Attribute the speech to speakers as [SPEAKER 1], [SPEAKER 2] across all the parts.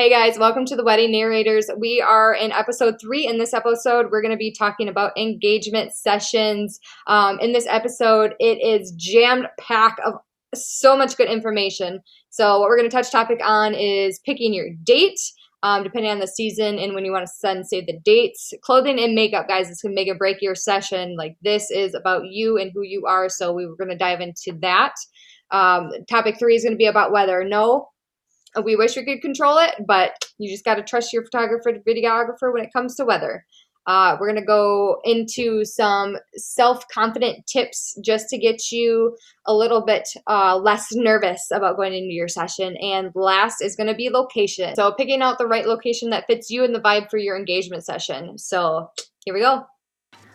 [SPEAKER 1] Hey guys, welcome to the Wedding Narrators. We are in episode three. In this episode, we're going to be talking about engagement sessions. Um, in this episode, it is jammed pack of so much good information. So, what we're going to touch topic on is picking your date. Um, depending on the season and when you want to send, save the dates, clothing and makeup, guys. This can make or break your session. Like this is about you and who you are. So we were going to dive into that. Um, topic three is going to be about weather. No, we wish we could control it, but you just got to trust your photographer, videographer when it comes to weather. Uh, we're going to go into some self confident tips just to get you a little bit uh, less nervous about going into your session. And last is going to be location. So, picking out the right location that fits you and the vibe for your engagement session. So, here we go.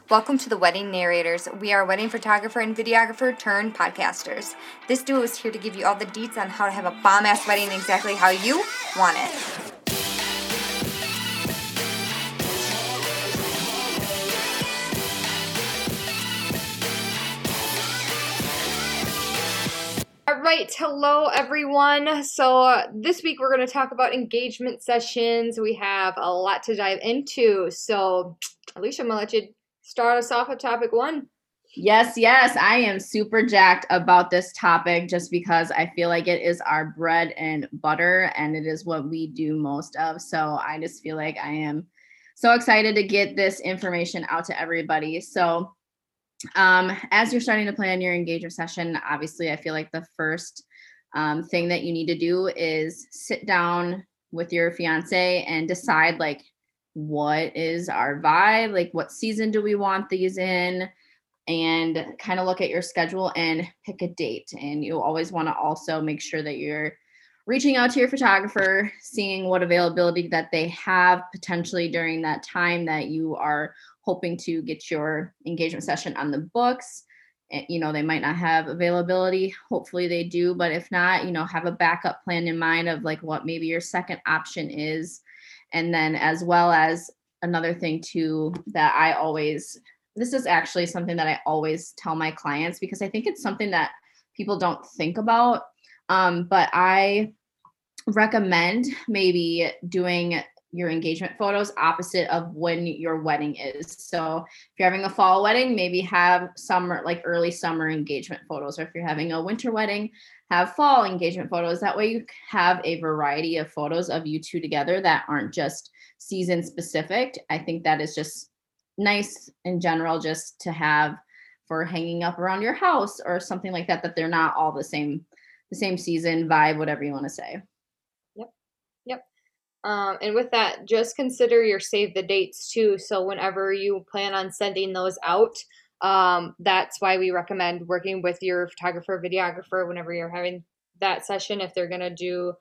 [SPEAKER 1] Welcome to the Wedding Narrators. We are wedding photographer and videographer turned podcasters. This duo is here to give you all the deets on how to have a bomb ass wedding exactly how you want it. All right, hello everyone. So, uh, this week we're going to talk about engagement sessions. We have a lot to dive into. So, Alicia, I'm to let you start us off with topic one.
[SPEAKER 2] Yes, yes, I am super jacked about this topic just because I feel like it is our bread and butter and it is what we do most of. So I just feel like I am so excited to get this information out to everybody. So, um, as you're starting to plan your engagement session, obviously, I feel like the first um, thing that you need to do is sit down with your fiance and decide like what is our vibe? Like what season do we want these in? And kind of look at your schedule and pick a date. And you always want to also make sure that you're reaching out to your photographer seeing what availability that they have potentially during that time that you are hoping to get your engagement session on the books. Eh, you know they might not have availability. Hopefully they do but if not you know have a backup plan in mind of like what maybe your second option is and then as well as another thing too that I always this is actually something that I always tell my clients because I think it's something that people don't think about. Um, but I recommend maybe doing your engagement photos opposite of when your wedding is. So if you're having a fall wedding, maybe have summer, like early summer engagement photos. Or if you're having a winter wedding, have fall engagement photos. That way you have a variety of photos of you two together that aren't just season specific. I think that is just nice in general just to have for hanging up around your house or something like that that they're not all the same the same season vibe whatever you want to say
[SPEAKER 1] um, and with that just consider your save the dates too so whenever you plan on sending those out um, that's why we recommend working with your photographer, videographer whenever you're having that session. If they're going to do,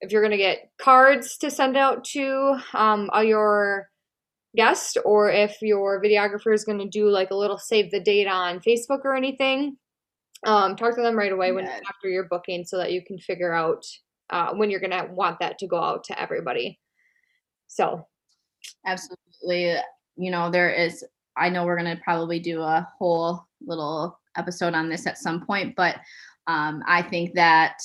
[SPEAKER 1] if you're going to get cards to send out to um, all your guests, or if your videographer is going to do like a little save the date on Facebook or anything, um, talk to them right away when after your booking so that you can figure out uh, when you're going to want that to go out to everybody. So,
[SPEAKER 2] absolutely. You know, there is I know we're going to probably do a whole little episode on this at some point, but um, I think that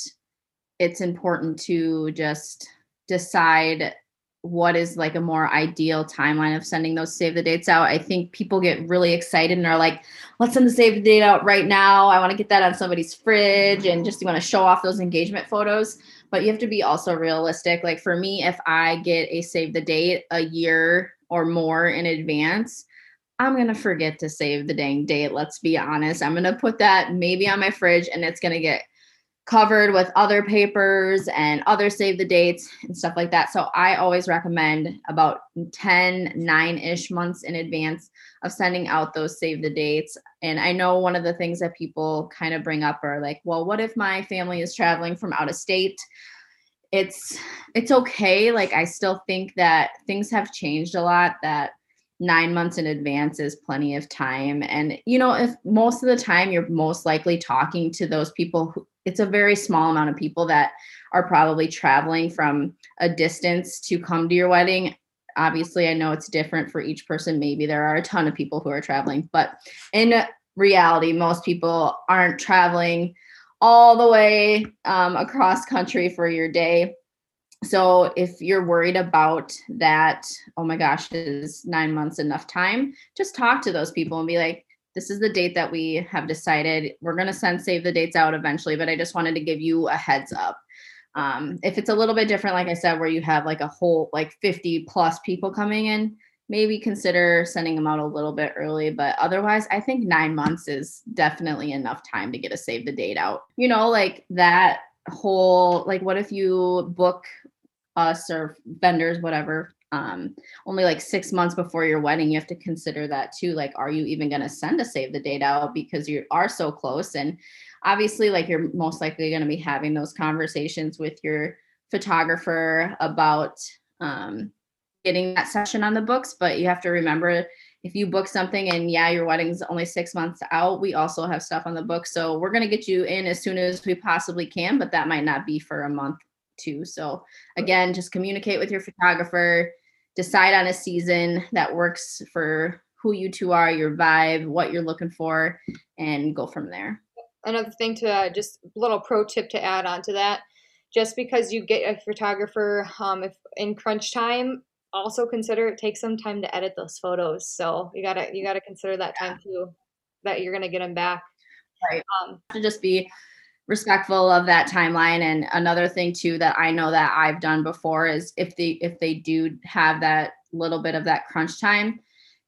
[SPEAKER 2] it's important to just decide what is like a more ideal timeline of sending those save the dates out. I think people get really excited and are like, let's send the save the date out right now. I want to get that on somebody's fridge and just want to show off those engagement photos. But you have to be also realistic. Like for me, if I get a save the date a year or more in advance, I'm going to forget to save the dang date. Let's be honest. I'm going to put that maybe on my fridge and it's going to get covered with other papers and other save the dates and stuff like that. So I always recommend about 10, 9 ish months in advance of sending out those save the dates. And I know one of the things that people kind of bring up are like, well, what if my family is traveling from out of state? It's it's okay. Like I still think that things have changed a lot that nine months in advance is plenty of time. And, you know, if most of the time you're most likely talking to those people, who, it's a very small amount of people that are probably traveling from a distance to come to your wedding. Obviously, I know it's different for each person. Maybe there are a ton of people who are traveling, but in reality, most people aren't traveling all the way um, across country for your day so if you're worried about that, oh my gosh, is nine months enough time? Just talk to those people and be like, this is the date that we have decided. We're going to send save the dates out eventually, but I just wanted to give you a heads up. Um, if it's a little bit different, like I said, where you have like a whole like 50 plus people coming in, maybe consider sending them out a little bit early. But otherwise, I think nine months is definitely enough time to get a save the date out. You know, like that whole like what if you book us or vendors whatever um only like six months before your wedding you have to consider that too like are you even going to send a save the date out because you are so close and obviously like you're most likely going to be having those conversations with your photographer about um getting that session on the books but you have to remember if you book something and yeah, your wedding's only six months out, we also have stuff on the book. So we're going to get you in as soon as we possibly can, but that might not be for a month too. So again, just communicate with your photographer, decide on a season that works for who you two are, your vibe, what you're looking for, and go from there.
[SPEAKER 1] Another thing to uh, just little pro tip to add on to that just because you get a photographer um, if in crunch time also consider it takes some time to edit those photos. So you gotta you gotta consider that time too, that you're gonna get them back.
[SPEAKER 2] Right. Um, to just be respectful of that timeline. And another thing too that I know that I've done before is if they if they do have that little bit of that crunch time,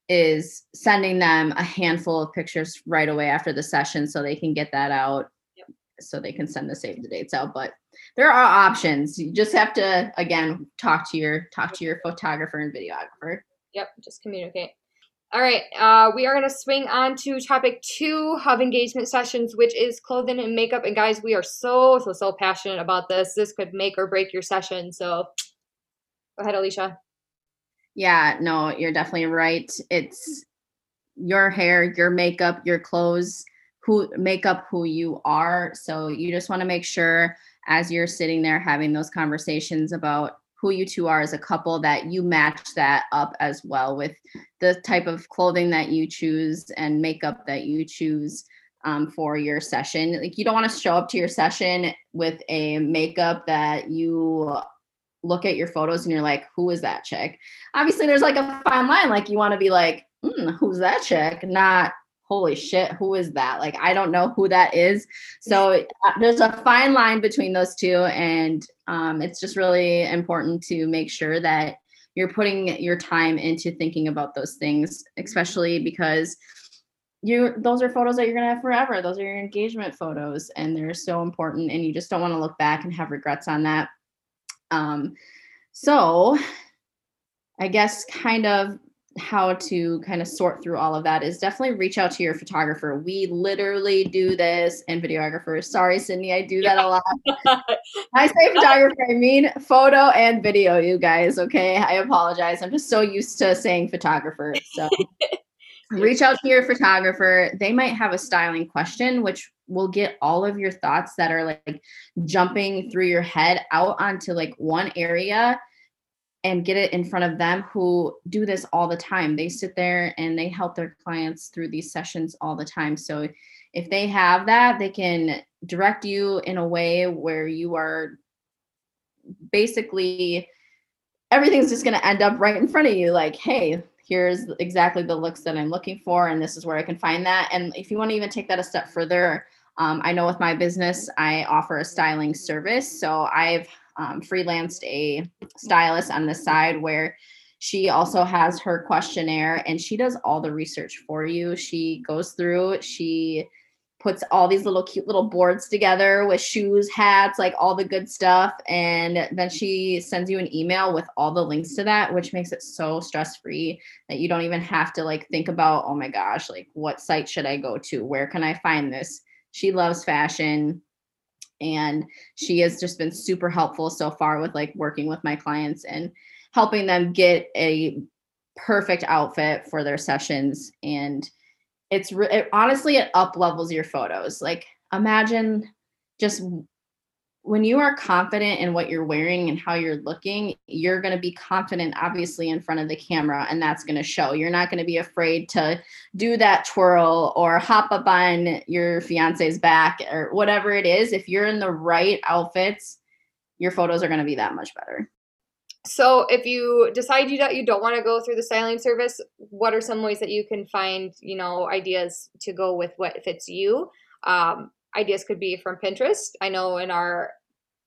[SPEAKER 2] is sending them a handful of pictures right away after the session so they can get that out yep. so they can send the save the dates out. But there are options. You just have to again talk to your talk to your photographer and videographer.
[SPEAKER 1] Yep, just communicate. All right, uh, we are going to swing on to topic two of engagement sessions, which is clothing and makeup. And guys, we are so, so, so passionate about this. This could make or break your session. So go ahead, Alicia.
[SPEAKER 2] Yeah, no, you're definitely right. It's your hair, your makeup, your clothes, who make up who you are. So you just want to make sure as you're sitting there having those conversations about who you two are as a couple that you match that up as well with the type of clothing that you choose and makeup that you choose um, for your session. Like you don't want to show up to your session with a makeup that you look at your photos and you're like who is that chick? Obviously there's like a fine line like you want to be like mm, who's that chick? Not holy shit, who is that? Like, I don't know who that is. So uh, there's a fine line between those two. And um, it's just really important to make sure that you're putting your time into thinking about those things, especially because you those are photos that you're gonna have forever. Those are your engagement photos, and they're so important. And you just don't want to look back and have regrets on that. Um, so I guess kind of how to kind of sort through all of that is definitely reach out to your photographer. We literally do this and videographers. Sorry, Sydney, I do that a lot. I say photographer, I mean photo and video, you guys. Okay. I apologize. I'm just so used to saying photographer. So reach out to your photographer. They might have a styling question, which will get all of your thoughts that are like jumping through your head out onto like one area and get it in front of them who do this all the time. They sit there and they help their clients through these sessions all the time. So if they have that, they can direct you in a way where you are basically everything's just going to end up right in front of you like, hey, here's exactly the looks that I'm looking for, and this is where I can find that. And if you want to even take that a step further, um, I know with my business, I offer a styling service. So I've um, freelanced a stylist on the side where she also has her questionnaire and she does all the research for you. She goes through, she puts all these little cute little boards together with shoes, hats, like all the good stuff. And then she sends you an email with all the links to that, which makes it so stress free that you don't even have to like think about, oh my gosh, like what site should I go to? Where can I find this? She loves fashion and she has just been super helpful so far with like working with my clients and helping them get a perfect outfit for their sessions and it's re- it, honestly it up levels your photos. Like imagine just when you are confident in what you're wearing and how you're looking, you're going to be confident, obviously, in front of the camera, and that's going to show. You're not going to be afraid to do that twirl or hop up on your fiance's back or whatever it is. If you're in the right outfits, your photos are going to be that much better.
[SPEAKER 1] So, if you decide you that you don't want to go through the styling service, what are some ways that you can find, you know, ideas to go with what fits you? Um, ideas could be from Pinterest. I know in our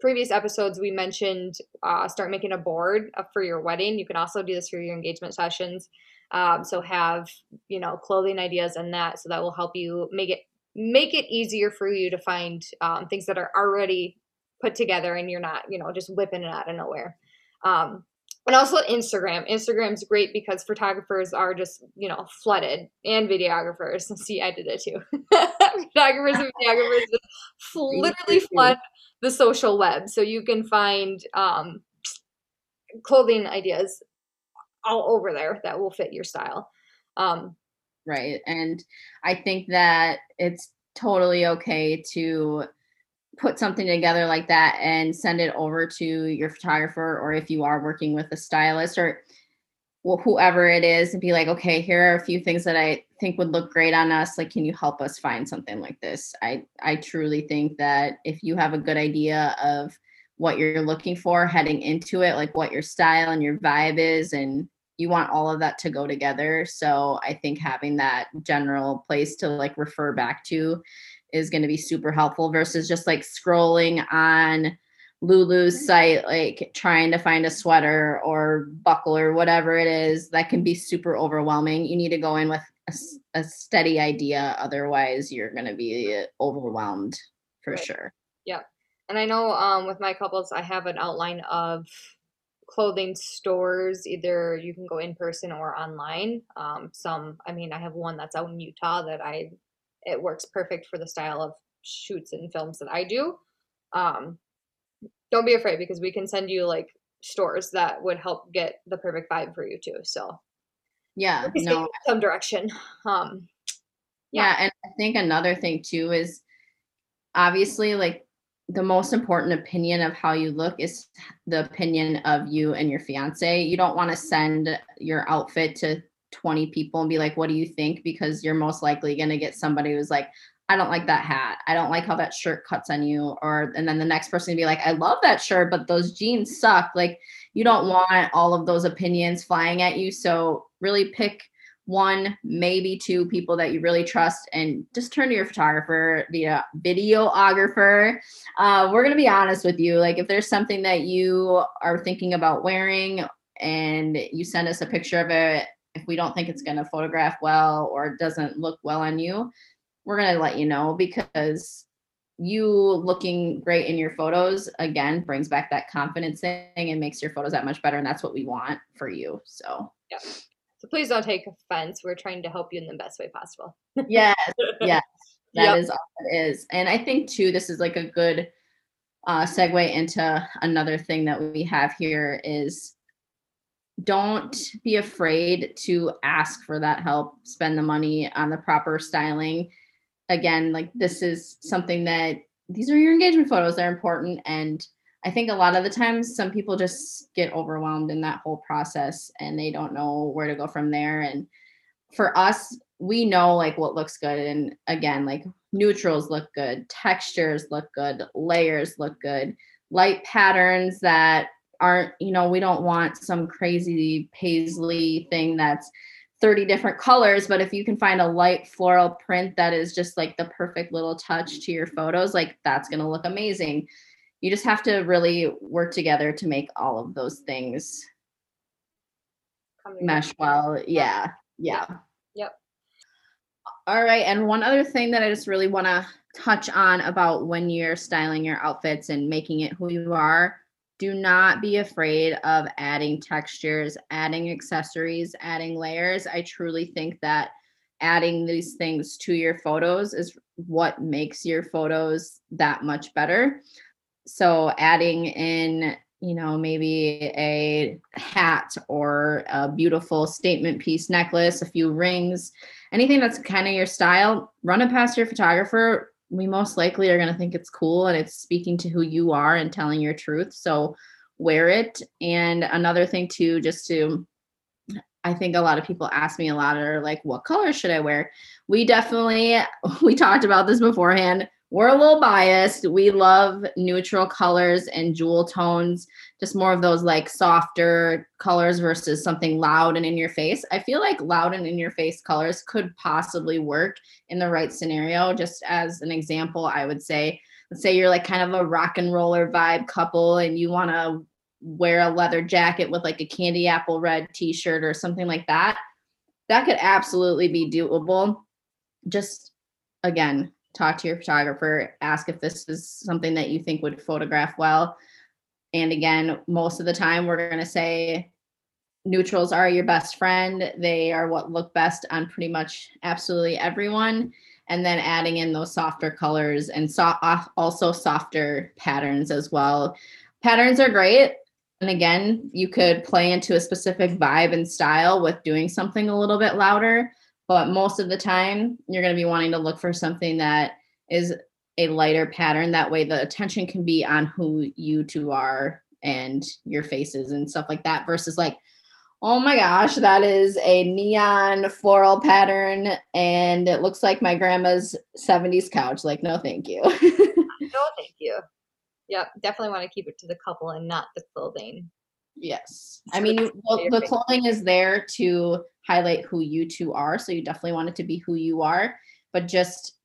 [SPEAKER 1] previous episodes we mentioned uh, start making a board for your wedding. You can also do this for your engagement sessions. Um, so have you know clothing ideas and that, so that will help you make it make it easier for you to find um, things that are already put together and you're not you know just whipping it out of nowhere. Um, and also Instagram. Instagram's great because photographers are just, you know, flooded and videographers. See, I did it too. photographers and videographers literally flood the social web. So you can find um, clothing ideas all over there that will fit your style. Um,
[SPEAKER 2] right. And I think that it's totally okay to put something together like that and send it over to your photographer or if you are working with a stylist or well, whoever it is and be like okay here are a few things that i think would look great on us like can you help us find something like this? I i truly think that if you have a good idea of what you're looking for heading into it like what your style and your vibe is and you want all of that to go together. So i think having that general place to like refer back to is going to be super helpful versus just like scrolling on Lulu's mm-hmm. site, like trying to find a sweater or buckle or whatever it is, that can be super overwhelming. You need to go in with a, a steady idea. Otherwise, you're going to be overwhelmed for right. sure.
[SPEAKER 1] Yeah. And I know um, with my couples, I have an outline of clothing stores. Either you can go in person or online. Um, some, I mean, I have one that's out in Utah that I it works perfect for the style of shoots and films that I do. Um, don't be afraid because we can send you like stores that would help get the perfect vibe for you too. So
[SPEAKER 2] yeah, no,
[SPEAKER 1] some direction. Um,
[SPEAKER 2] yeah. yeah, and I think another thing too is obviously like the most important opinion of how you look is the opinion of you and your fiance. You don't want to send your outfit to 20 people and be like, what do you think? Because you're most likely going to get somebody who's like, I don't like that hat. I don't like how that shirt cuts on you. Or, and then the next person be like, I love that shirt, but those jeans suck. Like, you don't want all of those opinions flying at you. So, really pick one, maybe two people that you really trust, and just turn to your photographer, via videographer. Uh, we're to be honest with you. Like, if there's something that you are thinking about wearing and you send us a picture of it if we don't think it's to photograph well or doesn't look well on you, we're to let you know because you looking great in your photos again brings back that confidence thing and makes your photos that much better and that's what we want for you so
[SPEAKER 1] yeah so please don't take offense. We're trying to help you in the best way possible.
[SPEAKER 2] Yes yes. That yep. is all it is. And i think too this is like a good uh, segue into another thing that we have here is don't be afraid to ask for that help. Spend the money on the proper styling. Again like this is something that these are your engagement photos. They're important. And i think a lot of the times some people just get overwhelmed in that whole process and they don't know where to go from there. And for us we know like what looks good. And again like neutrals look good textures look good layers look good light patterns that aren't, you know, we don't want some crazy paisley thing that's 30 different colors, but if you can find a light floral print that is just like the perfect little touch to your photos, like that's going to look amazing. You just have to really work together to make all of those things mesh well. Yeah. Yeah.
[SPEAKER 1] Yep.
[SPEAKER 2] All right. And one other thing that I just really want to touch on about when you're styling your outfits and making it who you are do not be afraid of adding textures, adding accessories, adding layers. I truly think that adding these things to your photos is what makes your photos that much better. So adding in, you know, maybe a hat or a beautiful statement piece necklace, a few rings, anything that's kind of your style, run it past your photographer, we most likely are going to think it's cool and it's speaking to who you are and telling your truth. So wear it. And another thing too, just to I think a lot of people ask me a lot are like, what color should I wear? We definitely, we talked about this beforehand. We're a little biased. We love neutral colors and jewel tones, just more of those like softer colors versus something loud and in your face. I feel like loud and in your face colors could possibly work in the right scenario. Just as an example, I would say, let's say you're like kind of a rock and roller vibe couple and you want to wear a leather jacket with like a candy apple red t shirt or something like that. That could absolutely be doable. Just again, talk to your photographer, ask if this is something that you think would photograph well. And again, most of the time we're going to say neutrals are your best friend. They are what look best on pretty much absolutely everyone. And then adding in those softer colors and so- also softer patterns as well. Patterns are great. And again, you could play into a specific vibe and style with doing something a little bit louder but most of the time you're going to be wanting to look for something that is a lighter pattern. That way the attention can be on who you two are and your faces and stuff like that versus like oh my gosh that is a neon floral pattern and it looks like my grandma's 70s couch. Like no thank you. No
[SPEAKER 1] thank you. Yep definitely want to keep it to the couple and not the clothing
[SPEAKER 2] yes i mean the clothing is there to highlight who you two are. So you definitely want it to be who you are, but just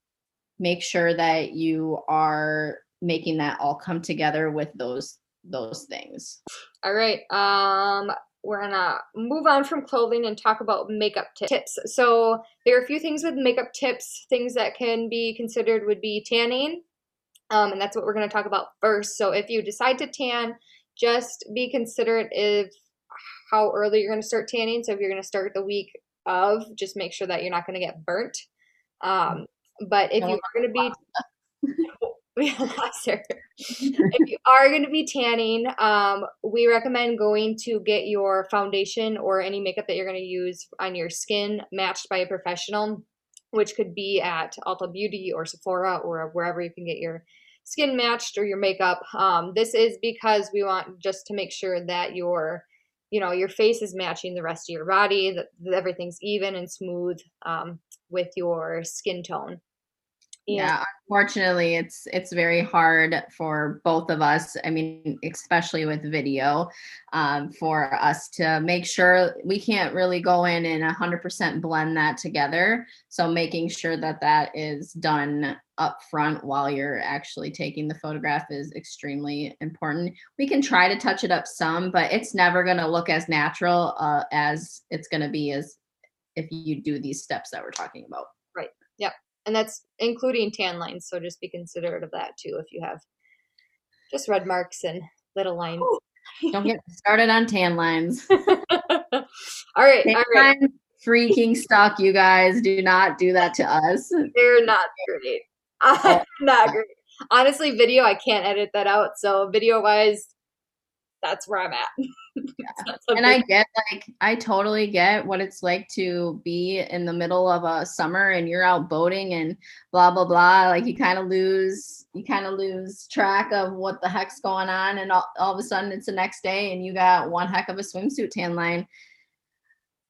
[SPEAKER 2] make sure that you are making that all come together with those those things.
[SPEAKER 1] All right. Um we're gonna move on from clothing and talk about makeup tips. So there are a few things with makeup tips. Things that can be considered would be tanning, um, and that's what we're gonna talk about first. So if you decide to tan, just be considerate if how early you're going to start tanning. So if you're going to start the week of, just make sure that you're not going to get burnt. Um, but if you are going to be if you are going to be tanning, um, we recommend going to get your foundation or any makeup that you're going to use on your skin matched by a professional, which could be at Ulta Beauty or Sephora or wherever you can get your skin matched or your makeup. Um, this is because we want just to make sure that your you know your face is matching the rest of your body that, everything's even and smooth um, with your skin tone
[SPEAKER 2] yeah unfortunately it's it's very hard for both of us i mean especially with video um, for us to make sure we can't really go in and 100% blend that together. So making sure that that is done up front while you're actually taking the photograph is extremely important. We can try to touch it up some but it's never going to look as natural uh, as it's going to be as if you do these steps that we're talking about.
[SPEAKER 1] Right. Yep and that's including tan lines. So just be considerate of that too if you have just red marks and little lines.
[SPEAKER 2] Ooh, don't get started on tan lines.
[SPEAKER 1] all right, tan all right.
[SPEAKER 2] freaking stuck, you guys. Do not do that to us.
[SPEAKER 1] They're not great. Oh. not great. Honestly, video I can't edit that out. So video wise, that's where I'm at.
[SPEAKER 2] yeah. and I get like I totally get what it's like to be in the middle of a summer and you're out boating and blah blah blah. Like you kind of lose you kind of lose track of what the heck's going on, and all, all of a sudden it's the next day and you got one heck of a swimsuit tan line.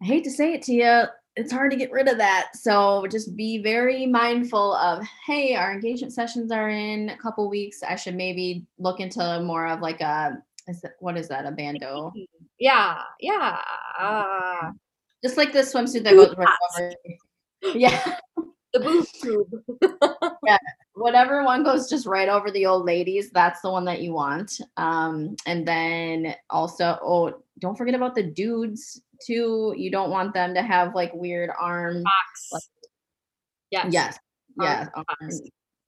[SPEAKER 2] I hate to say it to you, it's hard to get rid of that. So just be very mindful of, hey, our engagement sessions are in a couple weeks. I should maybe look into more of like a is that what is that? A bandeau?
[SPEAKER 1] Yeah, yeah. Uh,
[SPEAKER 2] Just like the swimsuit that goes right over. Yeah.
[SPEAKER 1] The boob tube.
[SPEAKER 2] yeah. Whatever one goes just right over the old ladies, that's the one that you want. Um, and then also, oh, don't forget about the dudes too. You don't want them to have like weird arm. Like, yes. Yes. Yes.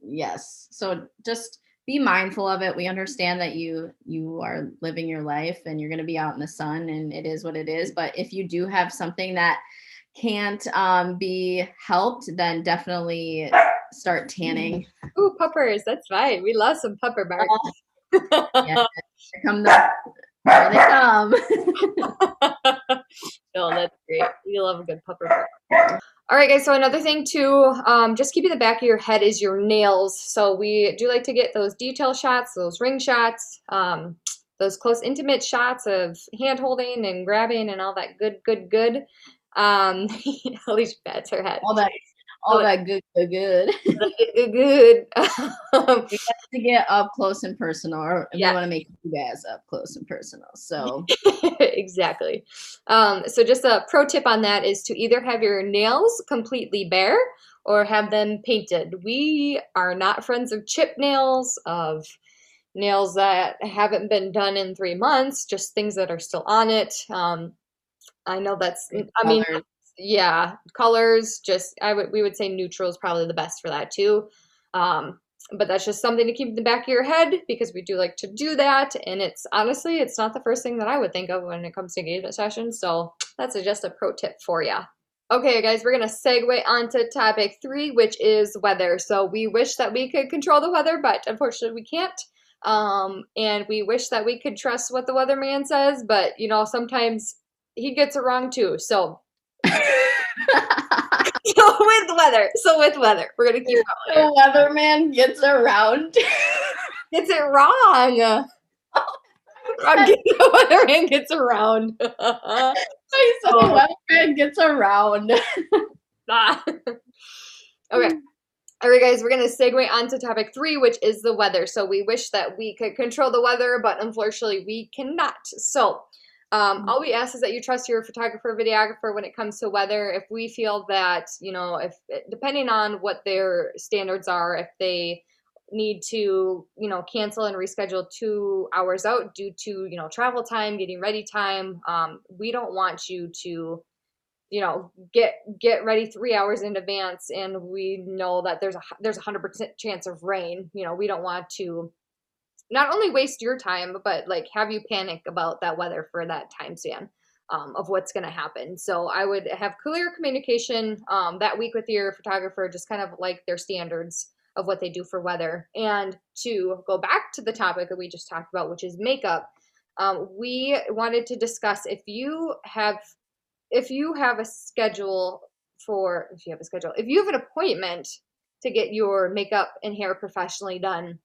[SPEAKER 2] yes. So just be mindful of it. We understand that you you are living your life and you're going to be out in the sun and it is what it is. But if you do have something that can't um, be helped then definitely start tanning.
[SPEAKER 1] Ooh, puppers that's right we love some pupper uh,
[SPEAKER 2] yeah, come the, here they come.
[SPEAKER 1] Oh that's great. We love a good pupper mark all right, guys. So another thing too, um, just keeping the back of your head is your nails. So we do like to get those detail shots, those ring shots, um, those close, intimate shots of hand holding and grabbing and all that good, good, good. Um, Alicia bats her head.
[SPEAKER 2] All that, all that good, good, good.
[SPEAKER 1] good, good.
[SPEAKER 2] We got to get up close and personal, or
[SPEAKER 1] Yeah.
[SPEAKER 2] we want to make you guys up close and personal. So
[SPEAKER 1] exactly. Um, so, just a pro tip on that is to either have your nails completely bare or have them painted. We are not friends of chip nails, of nails that haven't been done in three months, just things that are still on it. Um, I know that's, I mean. Yeah, colors, just, I would, we would say neutral is probably the best for that too. Um, but that's just something to keep in the back of your head because we do like to do that. And it's honestly it's not the first thing that i would think of when it comes to engagement sessions so that's a, just a pro tip for you okay guys we're to segue on to topic three which is weather. So we wish that we could control the weather but unfortunately we can't. Um, and we wish that we could trust what the weatherman says but you know sometimes he gets it wrong too. So so with weather so with weather we're to keep going
[SPEAKER 2] the weatherman gets around.
[SPEAKER 1] Gets it wrong. Wrong- the weatherman gets around.
[SPEAKER 2] I said
[SPEAKER 1] Oh.
[SPEAKER 2] the weatherman gets around.
[SPEAKER 1] Ah. okay. All right, guys, we're going to segue on to topic three, which is the weather. So, we wish that we could control the weather, but unfortunately, we cannot. So, um, all we ask is that you trust your photographer, videographer when it comes to weather. If we feel that, you know, if depending on what their standards are, if they need to, you know, cancel and reschedule two hours out due to, you know, travel time, getting ready time, um, we don't want you to you know get get ready three hours in advance and we know that there's a there's a hundred percent chance of rain you know we don't want to not only waste your time but like have you panic about that weather for that time span um, of what's going to happen. So i would have clear communication um, that week with your photographer just kind of like their standards of what they do for weather. And to go back to the topic that we just talked about which is makeup um, we wanted to discuss if you have if you have a schedule for if you have a schedule if you have an appointment to get your makeup and hair professionally done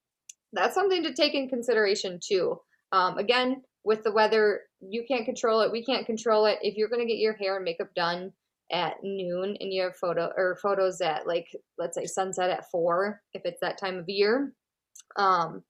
[SPEAKER 1] that's something to take in consideration too. Um, again with the weather you can't control it we can't control it. If you're going to get your hair and makeup done at noon and you have photo or photos at like let's say sunset at four if it's that time of year um,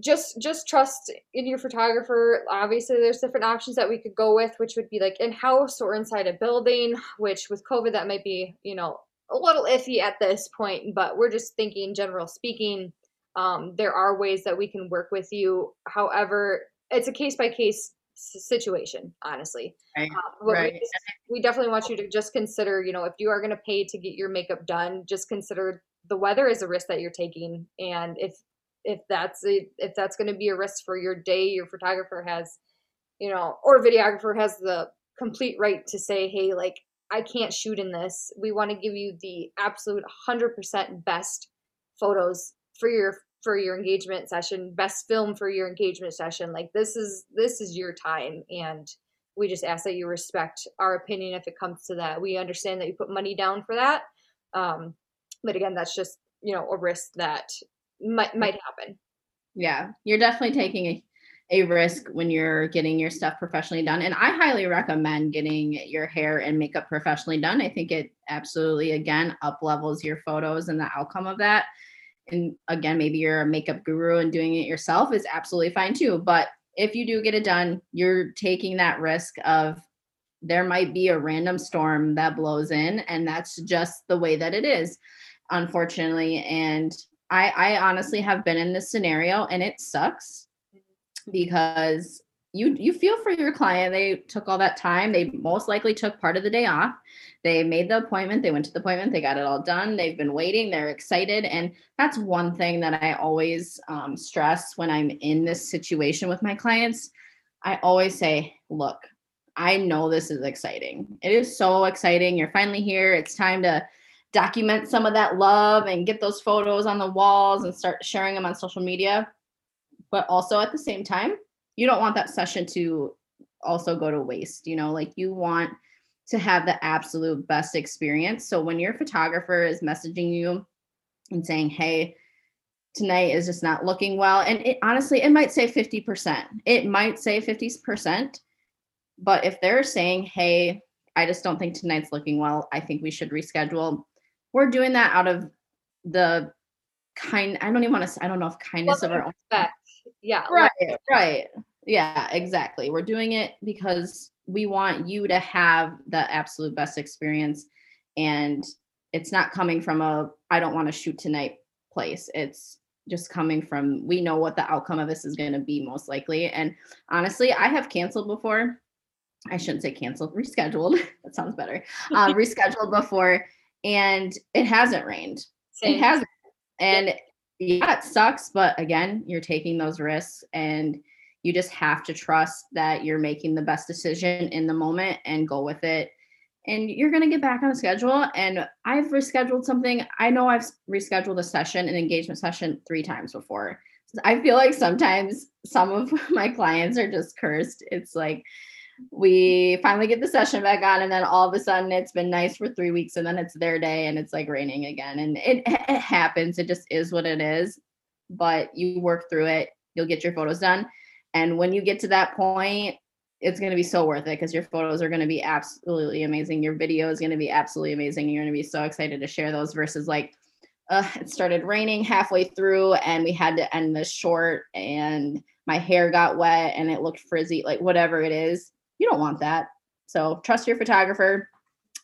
[SPEAKER 1] just just trust in your photographer. Obviously there's different options that we could go with which would be like in-house or inside a building which with covid that might be you know a little iffy at this point but we're just thinking general speaking um, there are ways that we can work with you however it's a case by case situation honestly
[SPEAKER 2] Right.
[SPEAKER 1] uh,
[SPEAKER 2] Right.
[SPEAKER 1] we, we definitely want you to just consider you know if you are going to pay to get your makeup done just consider the weather is a risk that you're taking and if if that's a, if that's going to be a risk for your day your photographer has you know or videographer has the complete right to say hey like i can't shoot in this we want to give you the absolute 100% best photos for your for your engagement session best film for your engagement session like this is this is your time and we just ask that you respect our opinion if it comes to that we understand that you put money down for that um but again that's just you know a risk that might might happen
[SPEAKER 2] Yeah, you're definitely taking a, a risk when you're getting your stuff professionally done. And I highly recommend getting your hair and makeup professionally done. I think it absolutely, again, up levels your photos and the outcome of that. And again, maybe you're a makeup guru and doing it yourself is absolutely fine too. But if you do get it done, you're taking that risk of there might be a random storm that blows in, and that's just the way that it is, unfortunately. And I, I honestly have been in this scenario and it sucks mm-hmm. because you you feel for your client. They took all that time. They most likely took part of the day off. They made the appointment. They went to the appointment. They got it all done. They've been waiting. They're excited. And that's one thing that I always um, stress when I'm in this situation with my clients. I always say, look, I know this is exciting. It is so exciting. You're finally here. It's time to document some of that love and get those photos on the walls and start sharing them on social media. But also at the same time, you don't want that session to also go to waste. You know, like you want to have the absolute best experience. So when your photographer is messaging you and saying, hey, tonight is just not looking well, and it honestly, it might say 50%, it might say 50%. But if they're saying, hey, I just don't think tonight's looking well. I think we should reschedule. We're doing that out of the kind I don't even want to I don't know if kindness of our own
[SPEAKER 1] Respect. Yeah.
[SPEAKER 2] right right. Yeah exactly. We're doing it because we want you to have the absolute best experience and it's not coming from a i don't want to shoot tonight place. It's just coming from we know what the outcome of this is going to be most likely. And honestly i have canceled before. I shouldn't say canceled rescheduled. That sounds better. Uh, rescheduled before and it hasn't rained.
[SPEAKER 1] Same.
[SPEAKER 2] it hasn't and yeah, it sucks, but again, you're taking those risks and you just have to trust that you're making the best decision in the moment and go with it. And you're going to get back on the schedule. And I've rescheduled something. I know I've rescheduled a session, an engagement session, three times before. I feel like sometimes some of my clients are just cursed. It's like, we finally get the session back on and then all of a sudden it's been nice for three weeks and then it's their day and it's like raining again. And it, it happens. It just is what it is. But you work through it. You'll get your photos done. And when you get to that point it's going to be so worth it because your photos are going to be absolutely amazing. Your video is going to be absolutely amazing you're going to be so excited to share those versus like uh, it started raining halfway through and we had to end this short and my hair got wet and it looked frizzy like whatever it is you don't want that. So trust your photographer.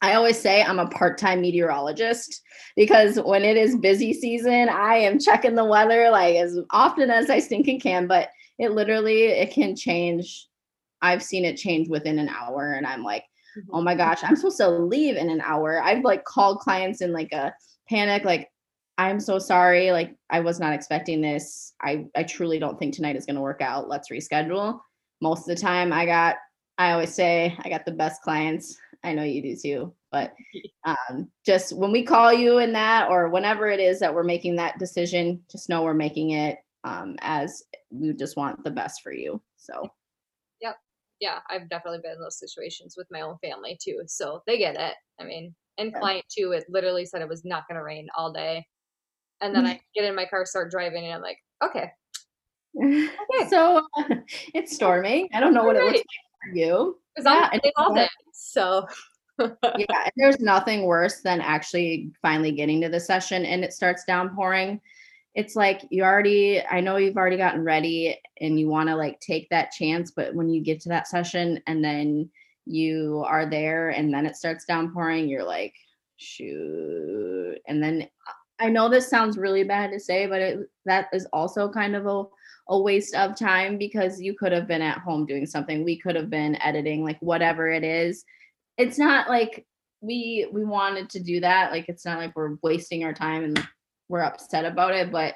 [SPEAKER 2] I always say I'm a part-time meteorologist because when it is busy season, I am checking the weather like as often as I stinking can, but it literally it can change. I've seen it change within an hour and I'm like, mm-hmm. oh my gosh, I'm supposed to leave in an hour. I've like called clients in like a panic, like, I'm so sorry. Like, I was not expecting this. I, I truly don't think tonight is going to work out. Let's reschedule. Most of the time, I got I always say I got the best clients. I know you do too, but um, just when we call you in that or whenever it is that we're making that decision, just know we're making it um, as we just want the best for you. So,
[SPEAKER 1] yep. Yeah, I've definitely been in those situations with my own family too. So they get it. I mean, and yeah. client too, it literally said it was not going to rain all day. And then I get in my car, start driving, and I'm like, okay.
[SPEAKER 2] okay. So uh, it's storming. I don't know what it looks like for you.
[SPEAKER 1] Because yeah, I'm all day. So
[SPEAKER 2] yeah, there's nothing worse than actually finally getting to the session and it starts downpouring. It's like you already, I know you've already gotten ready and you want to like take that chance, but when you get to that session and then you are there and then it starts downpouring, you're like, shoot. And then I know this sounds really bad to say, but it that is also kind of a a waste of time because you could have been at home doing something. We could have been editing, like whatever it is. It's not like we we wanted to do that. Like it's not like we're wasting our time and we're upset about it, but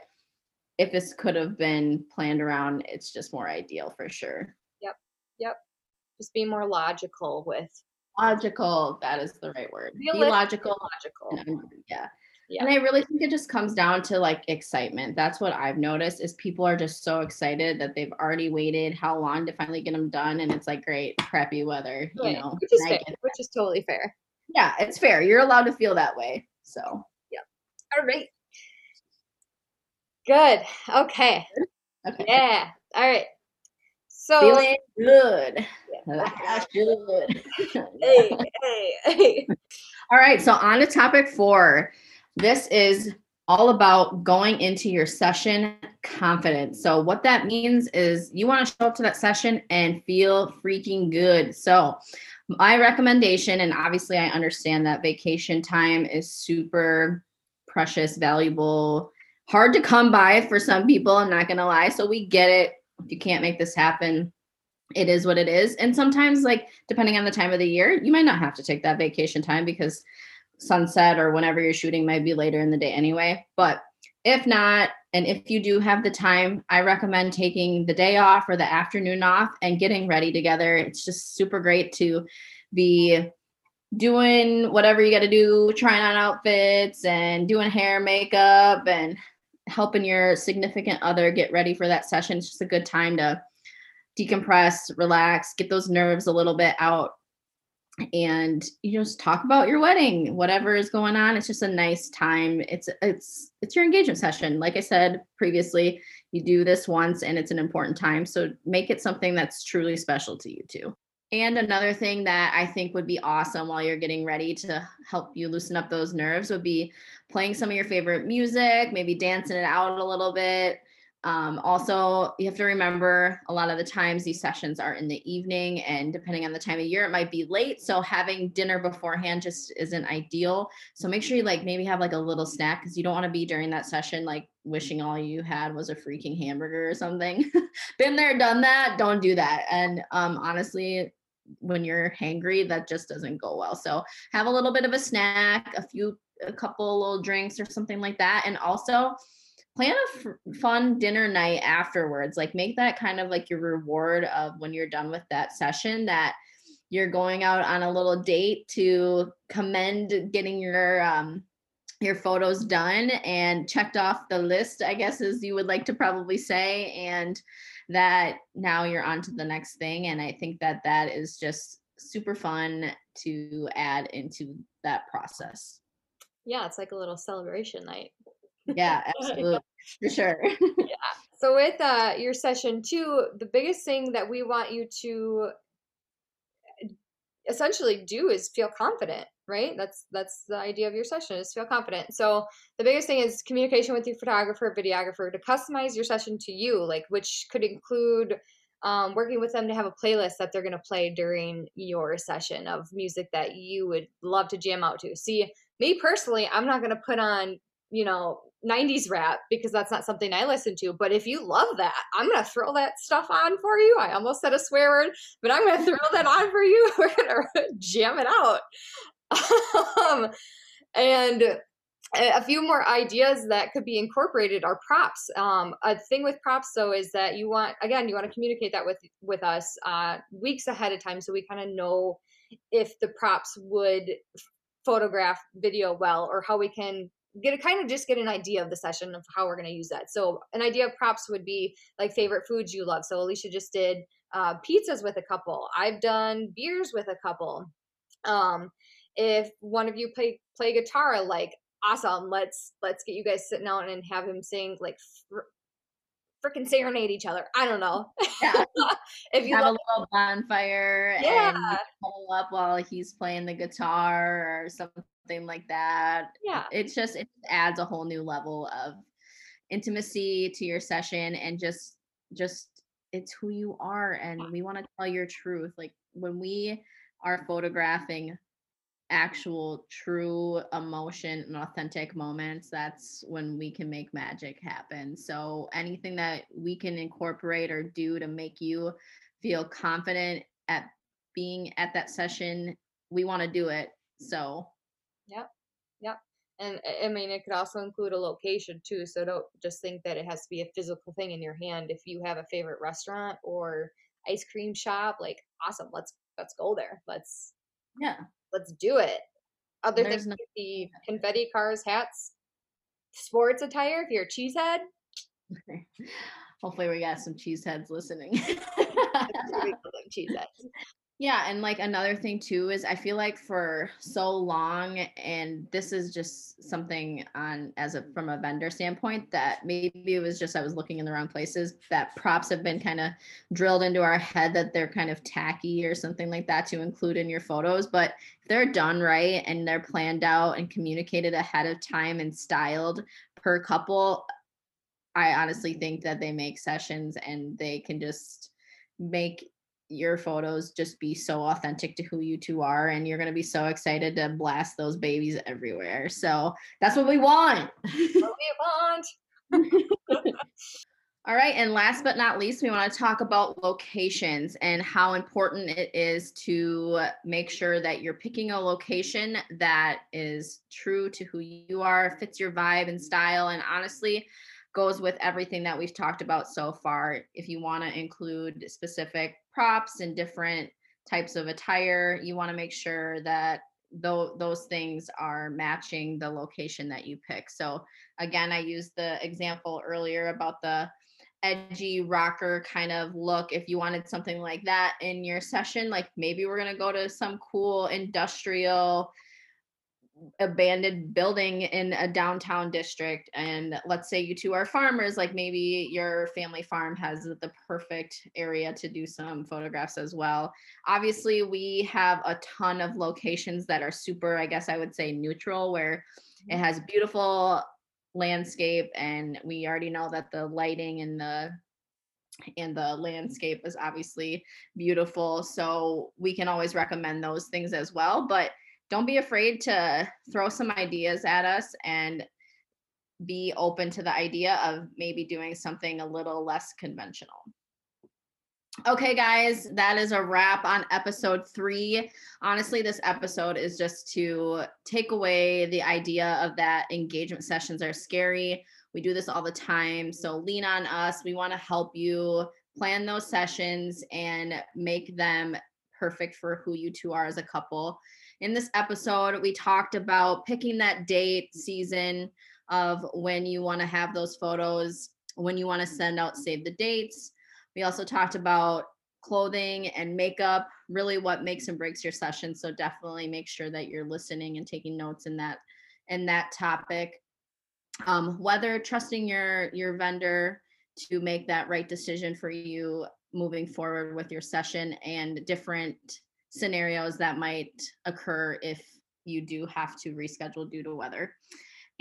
[SPEAKER 2] if this could have been planned around, it's just more ideal for sure.
[SPEAKER 1] Yep. Yep. Just be more logical with
[SPEAKER 2] logical. That is the right word. Realistic, be logical.
[SPEAKER 1] Logical.
[SPEAKER 2] Yeah. Yeah. And I really think it just comes down to like excitement. That's what I've noticed is people are just so excited that they've already waited how long to finally get them done and it's like great crappy weather, right. you know.
[SPEAKER 1] Which is fair, which is totally fair.
[SPEAKER 2] Yeah, it's fair. You're allowed to feel that way. So,
[SPEAKER 1] yeah. All right. Good. Okay. Okay. Yeah. All right. So
[SPEAKER 2] feeling good. Yeah. Like
[SPEAKER 1] hey, hey, hey.
[SPEAKER 2] All right. So on to topic four. This is all about going into your session confident. So, what that means is you want to show up to that session and feel freaking good. So, my recommendation, and obviously, I understand that vacation time is super precious, valuable, hard to come by for some people. I'm not going to lie. So, we get it. If you can't make this happen, it is what it is. And sometimes, like, depending on the time of the year, you might not have to take that vacation time because sunset or whenever you're shooting might be later in the day anyway. But if not, and if you do have the time, I recommend taking the day off or the afternoon off and getting ready together. It's just super great to be doing whatever you got to do, trying on outfits and doing hair, makeup, and helping your significant other get ready for that session. It's just a good time to decompress, relax, get those nerves a little bit out and you just talk about your wedding whatever is going on it's just a nice time it's it's it's your engagement session like i said previously you do this once and it's an important time so make it something that's truly special to you too And another thing that I think would be awesome while you're getting ready to help you loosen up those nerves would be playing some of your favorite music, maybe dancing it out a little bit. Um, also, you have to remember a lot of the times these sessions are in the evening, and depending on the time of year, it might be late. So, having dinner beforehand just isn't ideal. So, make sure you like maybe have like a little snack because you don't want to be during that session like wishing all you had was a freaking hamburger or something. Been there, done that. Don't do that. And um, honestly, when you're hangry, that just doesn't go well. So have a little bit of a snack, a few, a couple little drinks or something like that. And also plan a f- fun dinner night afterwards. Like make that kind of like your reward of when you're done with that session that you're going out on a little date to commend getting your um your photos done and checked off the list, I guess, as you would like to probably say. And that now you're on to the next thing. And I think that that is just super fun to add into that process.
[SPEAKER 1] Yeah, it's like a little celebration night.
[SPEAKER 2] Yeah, absolutely. For sure.
[SPEAKER 1] yeah. So with uh, your session two, the biggest thing that we want you to essentially do is feel confident right that's that's the idea of your session is feel confident so the biggest thing is communication with your photographer videographer to customize your session to you like which could include um, working with them to have a playlist that they're going to play during your session of music that you would love to jam out to see me personally i'm not going to put on you know 90s rap because that's not something I listen to. But if you love that, I'm going to throw that stuff on for you. I almost said a swear word, but I'm going to throw that on for you. We're going to jam it out. um, and a few more ideas that could be incorporated are props. Um, a thing with props, though, is that you want again you want to communicate that with with us uh, weeks ahead of time, so we kind of know if the props would photograph video well or how we can get a kind of just get an idea of the session of how we're going to use that. So an idea of props would be like favorite foods you love. So Alicia just did uh, pizzas with a couple. I've done beers with a couple. Um, if one of you play play guitar, like awesome, let's let's get you guys sitting out and have him sing like fr- freaking serenade each other. I don't know. Yeah.
[SPEAKER 2] if you have love- a little bonfire yeah. and pull up while he's playing the guitar or something something like that.
[SPEAKER 1] Yeah.
[SPEAKER 2] It's just it adds a whole new level of intimacy to your session and just just it's who you are and we want to tell your truth. Like when we are photographing actual true emotion and authentic moments that's when we can make magic happen so anything that we can incorporate or do to make you feel confident at being at that session we want to do it so
[SPEAKER 1] Yep. Yep. And I mean, it could also include a location too. So don't just think that it has to be a physical thing in your hand. If you have a favorite restaurant or ice cream shop, like awesome, let's let's go there. Let's
[SPEAKER 2] yeah,
[SPEAKER 1] let's do it. Other There's things no- the confetti cars, hats, sports attire. If you're a cheesehead,
[SPEAKER 2] hopefully we got some cheeseheads listening.
[SPEAKER 1] cheeseheads.
[SPEAKER 2] Yeah, and like another thing too is I feel like for so long, and this is just something on as a from a vendor standpoint that maybe it was just I was looking in the wrong places. That props have been kind of drilled into our head that they're kind of tacky or something like that to include in your photos. But they're done right and they're planned out and communicated ahead of time and styled per couple, I honestly think that they make sessions and they can just make your photos just be so authentic to who you two are and you're going to be so excited to blast those babies everywhere. So that's what we want.
[SPEAKER 1] What we want.
[SPEAKER 2] All right and last but not least we want to talk about locations and how important it is to make sure that you're picking a location that is true to who you are fits your vibe and style and honestly goes with everything that we've talked about so far. If you want to include specific props and different types of attire, you want to make sure that though those things are matching the location that you pick. So again, I used the example earlier about the edgy rocker kind of look. If you wanted something like that in your session, like maybe we're going to go to some cool industrial abandoned building in a downtown district and let's say you two are farmers like maybe your family farm has the perfect area to do some photographs as well obviously we have a ton of locations that are super i guess i would say neutral where it mm-hmm. has beautiful landscape and we already know that the lighting and the and the landscape is obviously beautiful so we can always recommend those things as well but don't be afraid to throw some ideas at us and be open to the idea of maybe doing something a little less conventional. Okay, guys, that is a wrap on episode three. Honestly, this episode is just to take away the idea of that engagement sessions are scary. We do this all the time. So lean on us. We want to help you plan those sessions and make them perfect for who you two are as a couple in this episode, we talked about picking that date, season of when you want to have those photos, when you want to send out save the dates. We also talked about clothing and makeup, really what makes and breaks your session. So definitely make sure that you're listening and taking notes in that in that topic. Um, weather trusting your your vendor to make that right decision for you moving forward with your session and different scenarios that might occur if you do have to reschedule due to weather.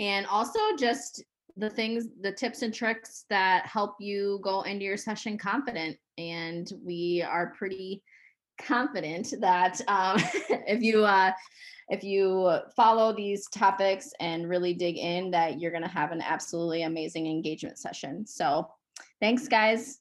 [SPEAKER 2] And also just the things, the tips and tricks that help you go into your session confident. And we are pretty confident that um, if you uh, if you follow these topics and really dig in, that you're going to have an absolutely amazing engagement session. So, thanks, guys.